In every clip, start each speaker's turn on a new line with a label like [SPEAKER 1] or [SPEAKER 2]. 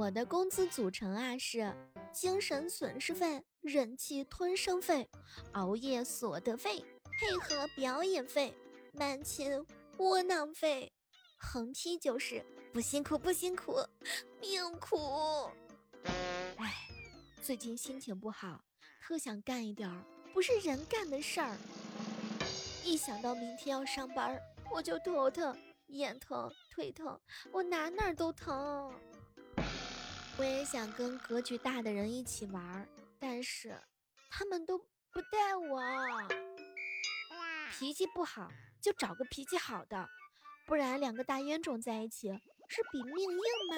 [SPEAKER 1] 我的工资组成啊是精神损失费、忍气吞声费、熬夜所得费、配合表演费、满勤窝囊费，横批就是不辛苦不辛苦，命苦。哎，最近心情不好，特想干一点儿不是人干的事儿。一想到明天要上班，我就头疼、眼疼、腿疼，我哪哪都疼。我也想跟格局大的人一起玩，但是他们都不带我。脾气不好就找个脾气好的，不然两个大冤种在一起是比命硬吗？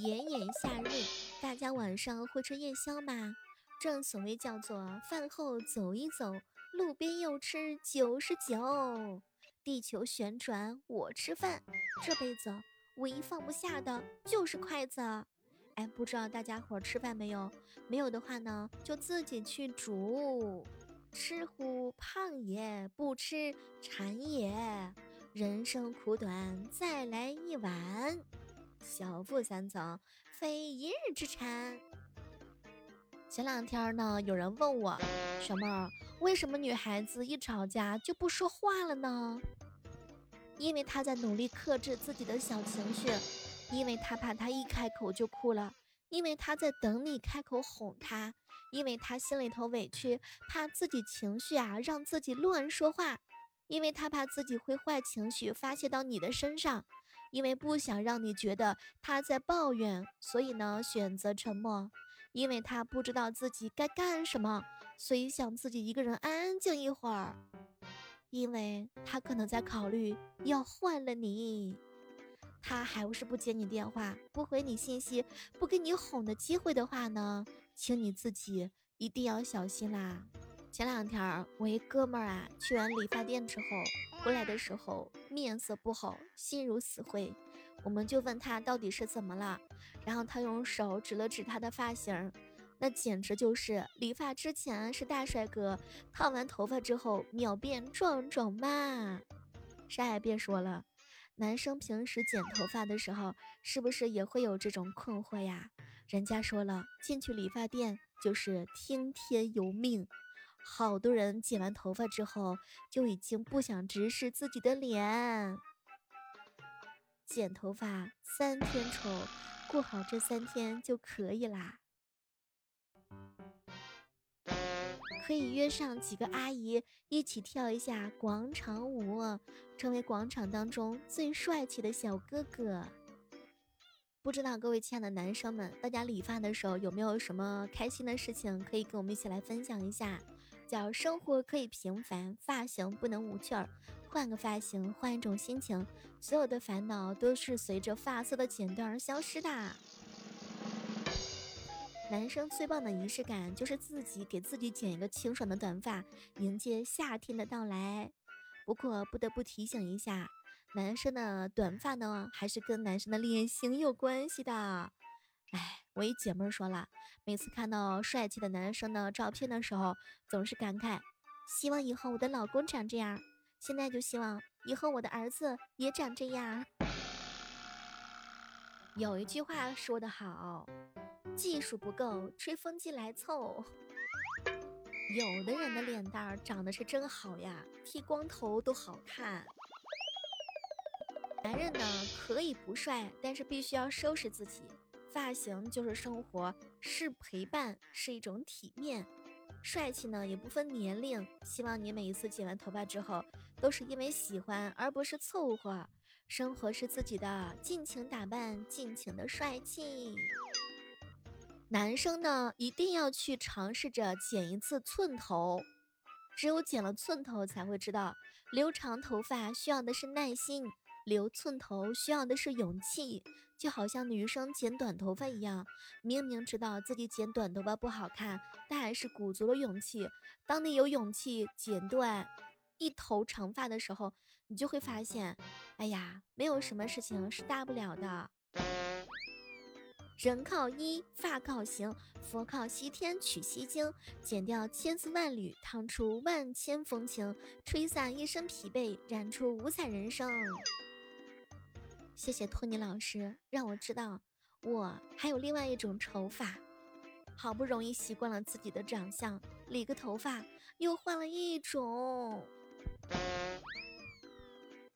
[SPEAKER 1] 炎炎夏日，大家晚上会吃夜宵吗？正所谓叫做饭后走一走，路边又吃九十九。地球旋转，我吃饭，这辈子唯一放不下的就是筷子。哎，不知道大家伙吃饭没有？没有的话呢，就自己去煮。吃乎胖也，不吃馋也。人生苦短，再来一碗。小富三层，非一日之馋。前两天呢，有人问我，小妹儿，为什么女孩子一吵架就不说话了呢？因为她在努力克制自己的小情绪。因为他怕他一开口就哭了，因为他在等你开口哄他，因为他心里头委屈，怕自己情绪啊让自己乱说话，因为他怕自己会坏情绪发泄到你的身上，因为不想让你觉得他在抱怨，所以呢选择沉默，因为他不知道自己该干什么，所以想自己一个人安静一会儿，因为他可能在考虑要换了你。他还不是不接你电话，不回你信息，不给你哄的机会的话呢，请你自己一定要小心啦。前两天我一哥们儿啊，去完理发店之后回来的时候面色不好，心如死灰。我们就问他到底是怎么了，然后他用手指了指他的发型，那简直就是理发之前是大帅哥，烫完头发之后秒变壮壮妈。啥也别说了。男生平时剪头发的时候，是不是也会有这种困惑呀？人家说了，进去理发店就是听天由命。好多人剪完头发之后，就已经不想直视自己的脸。剪头发三天丑，过好这三天就可以啦。可以约上几个阿姨一起跳一下广场舞，成为广场当中最帅气的小哥哥。不知道各位亲爱的男生们，大家理发的时候有没有什么开心的事情可以跟我们一起来分享一下？叫生活可以平凡，发型不能无趣儿。换个发型，换一种心情，所有的烦恼都是随着发色的剪断而消失的。男生最棒的仪式感就是自己给自己剪一个清爽的短发，迎接夏天的到来。不过不得不提醒一下，男生的短发呢，还是跟男生的脸型有关系的。哎，我一姐妹说了，每次看到帅气的男生的照片的时候，总是感慨，希望以后我的老公长这样。现在就希望以后我的儿子也长这样。有一句话说得好。技术不够，吹风机来凑。有的人的脸蛋儿长得是真好呀，剃光头都好看。男人呢，可以不帅，但是必须要收拾自己。发型就是生活，是陪伴，是一种体面。帅气呢，也不分年龄。希望你每一次剪完头发之后，都是因为喜欢，而不是凑合。生活是自己的，尽情打扮，尽情的帅气。男生呢，一定要去尝试着剪一次寸头，只有剪了寸头，才会知道留长头发需要的是耐心，留寸头需要的是勇气。就好像女生剪短头发一样，明明知道自己剪短头发不好看，但还是鼓足了勇气。当你有勇气剪断一头长发的时候，你就会发现，哎呀，没有什么事情是大不了的。人靠衣，发靠形，佛靠西天取西经，剪掉千丝万缕，烫出万千风情，吹散一身疲惫，染出五彩人生。谢谢托尼老师，让我知道我还有另外一种愁法，好不容易习惯了自己的长相，理个头发又换了一种。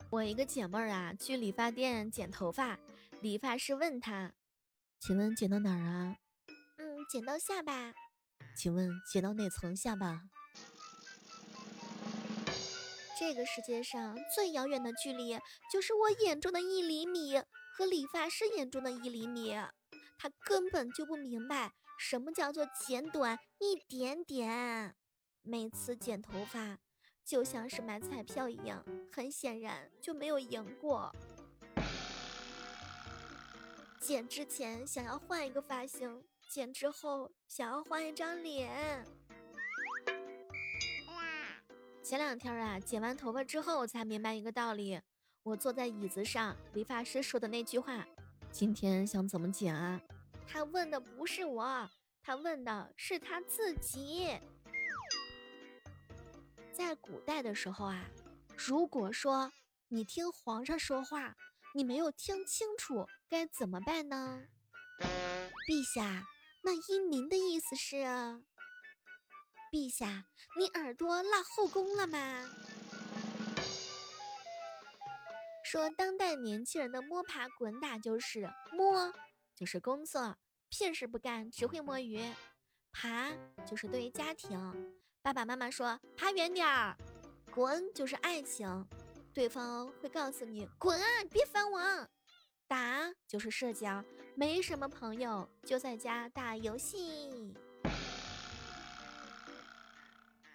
[SPEAKER 1] 我一个姐妹儿啊，去理发店剪头发，理发师问她：“请问剪到哪儿啊？”“
[SPEAKER 2] 嗯，剪到下巴。”“
[SPEAKER 1] 请问剪到哪层下巴？”
[SPEAKER 2] 这个世界上最遥远的距离，就是我眼中的一厘米和理发师眼中的一厘米。他根本就不明白什么叫做剪短一点点。每次剪头发就像是买彩票一样，很显然就没有赢过。剪之前想要换一个发型，剪之后想要换一张脸。
[SPEAKER 1] 前两天啊，剪完头发之后，我才明白一个道理。我坐在椅子上，理发师说的那句话：“今天想怎么剪啊？”
[SPEAKER 2] 他问的不是我，他问的是他自己。在古代的时候啊，如果说你听皇上说话，你没有听清楚，该怎么办呢？陛下，那依您的意思是？陛下，你耳朵落后宫了吗？说当代年轻人的摸爬滚打就是摸，就是工作，屁事不干，只会摸鱼；爬就是对于家庭，爸爸妈妈说爬远点儿；滚就是爱情，对方会告诉你滚啊，别烦我；打就是社交，没什么朋友就在家打游戏。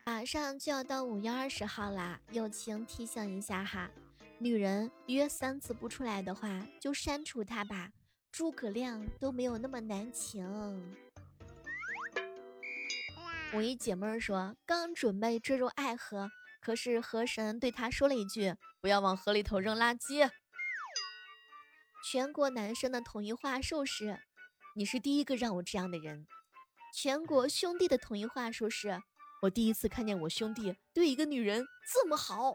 [SPEAKER 2] 马上就要到五月二十号啦，友情提醒一下哈，女人约三次不出来的话，就删除他吧。诸葛亮都没有那么难请。
[SPEAKER 1] 我一姐妹说，刚准备坠入爱河，可是河神对她说了一句：“不要往河里头扔垃圾。”
[SPEAKER 2] 全国男生的统一话术是：“
[SPEAKER 1] 你是第一个让我这样的人。”
[SPEAKER 2] 全国兄弟的统一话术是。
[SPEAKER 1] 我第一次看见我兄弟对一个女人这么好。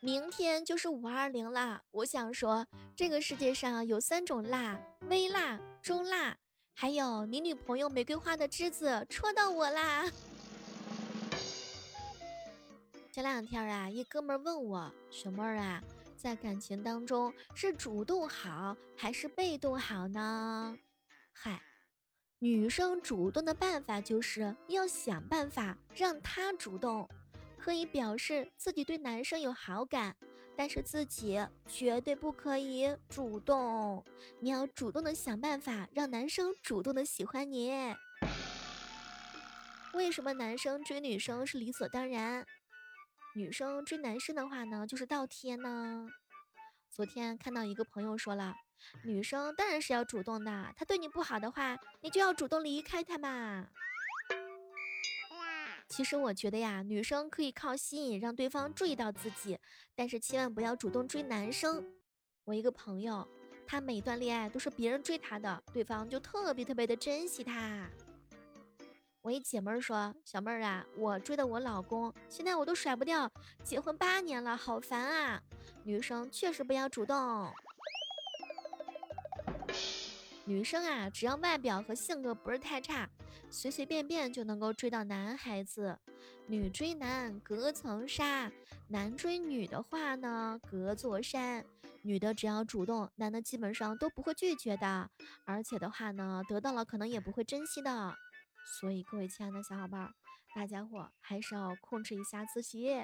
[SPEAKER 2] 明天就是五二零啦，我想说，这个世界上有三种辣：微辣、中辣，还有你女朋友玫瑰花的枝子戳到我啦。
[SPEAKER 1] 前两天啊，一哥们问我，雪妹儿啊，在感情当中是主动好还是被动好呢？嗨。女生主动的办法就是要想办法让他主动，可以表示自己对男生有好感，但是自己绝对不可以主动。你要主动的想办法让男生主动的喜欢你。
[SPEAKER 2] 为什么男生追女生是理所当然，女生追男生的话呢，就是倒贴呢？昨天看到一个朋友说了。女生当然是要主动的，他对你不好的话，你就要主动离开他嘛。其实我觉得呀，女生可以靠吸引让对方注意到自己，但是千万不要主动追男生。我一个朋友，他每段恋爱都是别人追他的，对方就特别特别的珍惜他。我一姐妹儿说：“小妹儿啊，我追的我老公，现在我都甩不掉，结婚八年了，好烦啊。”女生确实不要主动。女生啊，只要外表和性格不是太差，随随便便就能够追到男孩子。女追男隔层纱，男追女的话呢，隔座山。女的只要主动，男的基本上都不会拒绝的。而且的话呢，得到了可能也不会珍惜的。所以各位亲爱的小伙伴，大家伙还是要控制一下自己。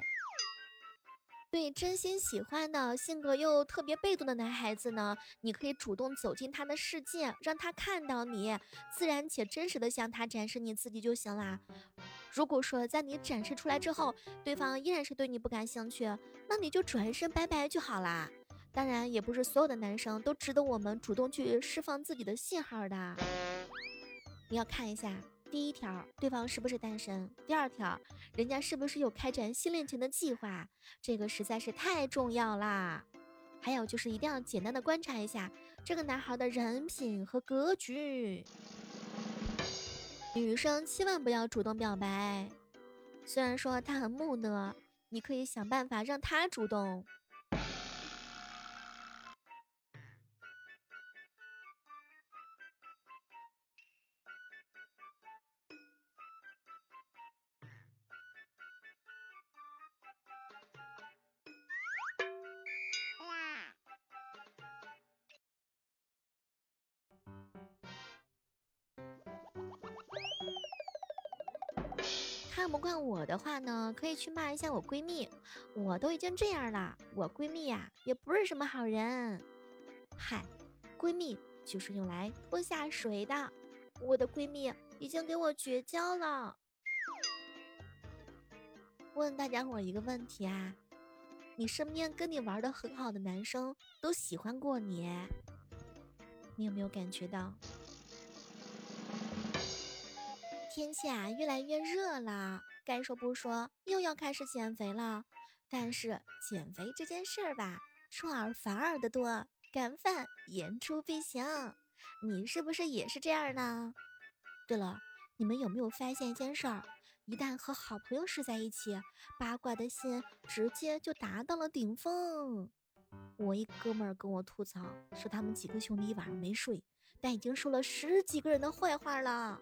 [SPEAKER 2] 对真心喜欢的性格又特别被动的男孩子呢，你可以主动走进他的世界，让他看到你，自然且真实的向他展示你自己就行啦。如果说在你展示出来之后，对方依然是对你不感兴趣，那你就转身拜拜就好啦。当然，也不是所有的男生都值得我们主动去释放自己的信号的，你要看一下。第一条，对方是不是单身？第二条，人家是不是有开展新恋情的计划？这个实在是太重要啦。还有就是一定要简单的观察一下这个男孩的人品和格局。女生千万不要主动表白，虽然说他很木讷，你可以想办法让他主动。看不惯我的话呢，可以去骂一下我闺蜜。我都已经这样了，我闺蜜呀也不是什么好人。嗨，闺蜜就是用来拖下水的。我的闺蜜已经给我绝交了。问大家伙一个问题啊，你身边跟你玩的很好的男生都喜欢过你，你有没有感觉到？天气啊越来越热了，该说不说，又要开始减肥了。但是减肥这件事儿吧，出尔反尔的多，干饭言出必行。你是不是也是这样呢？对了，你们有没有发现一件事儿？一旦和好朋友睡在一起，八卦的心直接就达到了顶峰。我一哥们儿跟我吐槽说，他们几个兄弟一晚上没睡，但已经说了十几个人的坏话了。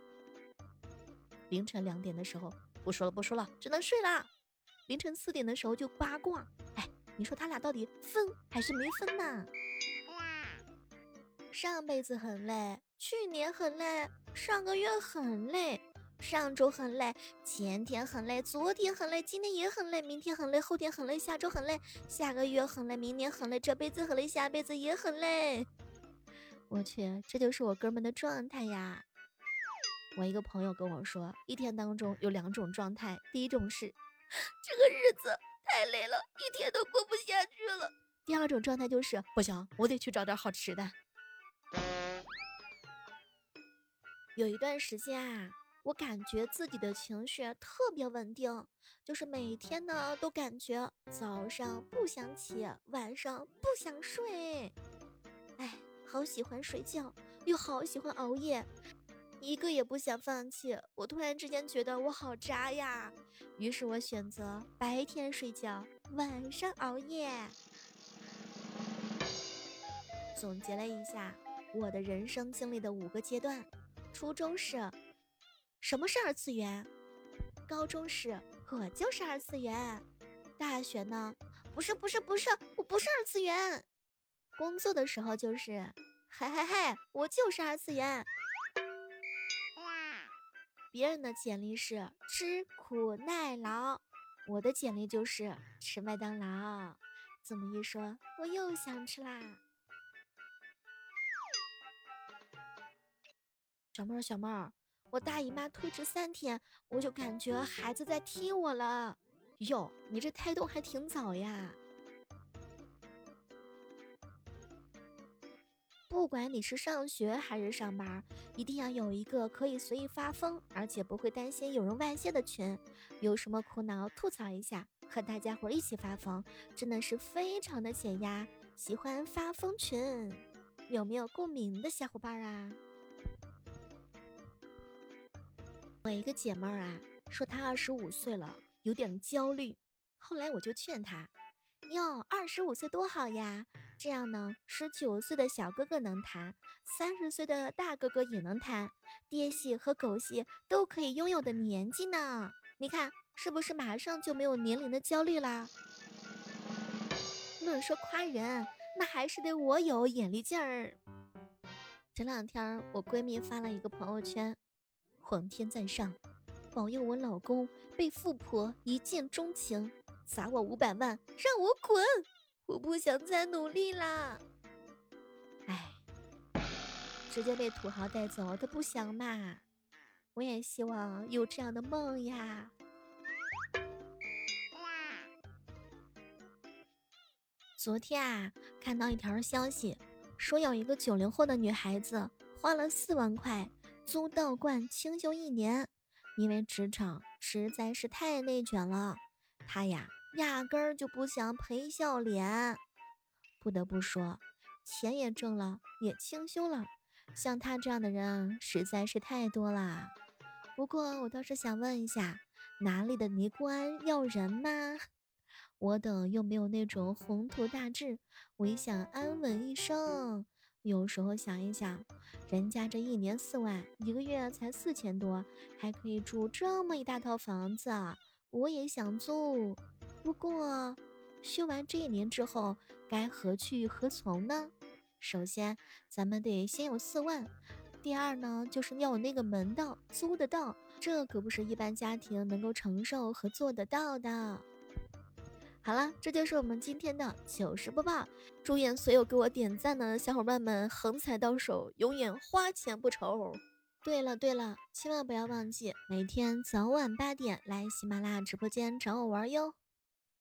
[SPEAKER 2] 凌晨两点的时候，不说了不说了，只能睡啦。凌晨四点的时候就八卦，哎，你说他俩到底分还是没分呢？上辈子很累，去年很累，上个月很累。上周很累，前天很累，昨天很累，今天也很累，明天很累，后天很累，下周很累，下个月很累，明年很累，这辈子很累，下辈子也很累。我去，这就是我哥们的状态呀！我一个朋友跟我说，一天当中有两种状态，第一种是这个日子太累了，一天都过不下去了；第二种状态就是不行，我得去找点好吃的。有一段时间啊。我感觉自己的情绪特别稳定，就是每天呢都感觉早上不想起，晚上不想睡，哎，好喜欢睡觉，又好喜欢熬夜，一个也不想放弃。我突然之间觉得我好渣呀，于是我选择白天睡觉，晚上熬夜。总结了一下我的人生经历的五个阶段，初中是。什么是二次元？高中是我就是二次元，大学呢？不是不是不是，我不是二次元。工作的时候就是，嘿嘿嘿，我就是二次元。别人的简历是吃苦耐劳，我的简历就是吃麦当劳。这么一说，我又想吃啦。小妹儿，小妹儿。我大姨妈推迟三天，我就感觉孩子在踢我了。哟，你这胎动还挺早呀！不管你是上学还是上班，一定要有一个可以随意发疯，而且不会担心有人外泄的群。有什么苦恼吐槽一下，和大家伙一起发疯，真的是非常的解压。喜欢发疯群，有没有共鸣的小伙伴啊？我一个姐妹儿啊，说她二十五岁了，有点焦虑。后来我就劝她，哟，二十五岁多好呀，这样呢，十九岁的小哥哥能谈，三十岁的大哥哥也能谈，爹系和狗系都可以拥有的年纪呢。你看是不是马上就没有年龄的焦虑啦？论说夸人，那还是得我有眼力劲儿。前两天我闺蜜发了一个朋友圈。皇天在上，保佑我老公被富婆一见钟情，砸我五百万，让我滚！我不想再努力啦。哎，直接被土豪带走，他不想嘛？我也希望有这样的梦呀。昨天啊，看到一条消息，说有一个九零后的女孩子花了四万块。租道观清修一年，因为职场实在是太内卷了，她呀压根儿就不想赔笑脸。不得不说，钱也挣了，也清修了，像他这样的人实在是太多了。不过我倒是想问一下，哪里的尼姑庵要人吗？我等又没有那种宏图大志，唯想安稳一生。有时候想一想，人家这一年四万，一个月才四千多，还可以住这么一大套房子，我也想租。不过，修完这一年之后，该何去何从呢？首先，咱们得先有四万；第二呢，就是要有那个门道，租得到，
[SPEAKER 1] 这可不是一般家庭能够承受和做得到的。好了，这就是我们今天的糗事播报。祝愿所有给我点赞的小伙伴们横财到手，永远花钱不愁。对了对了，千万不要忘记每天早晚八点来喜马拉雅直播间找我玩哟。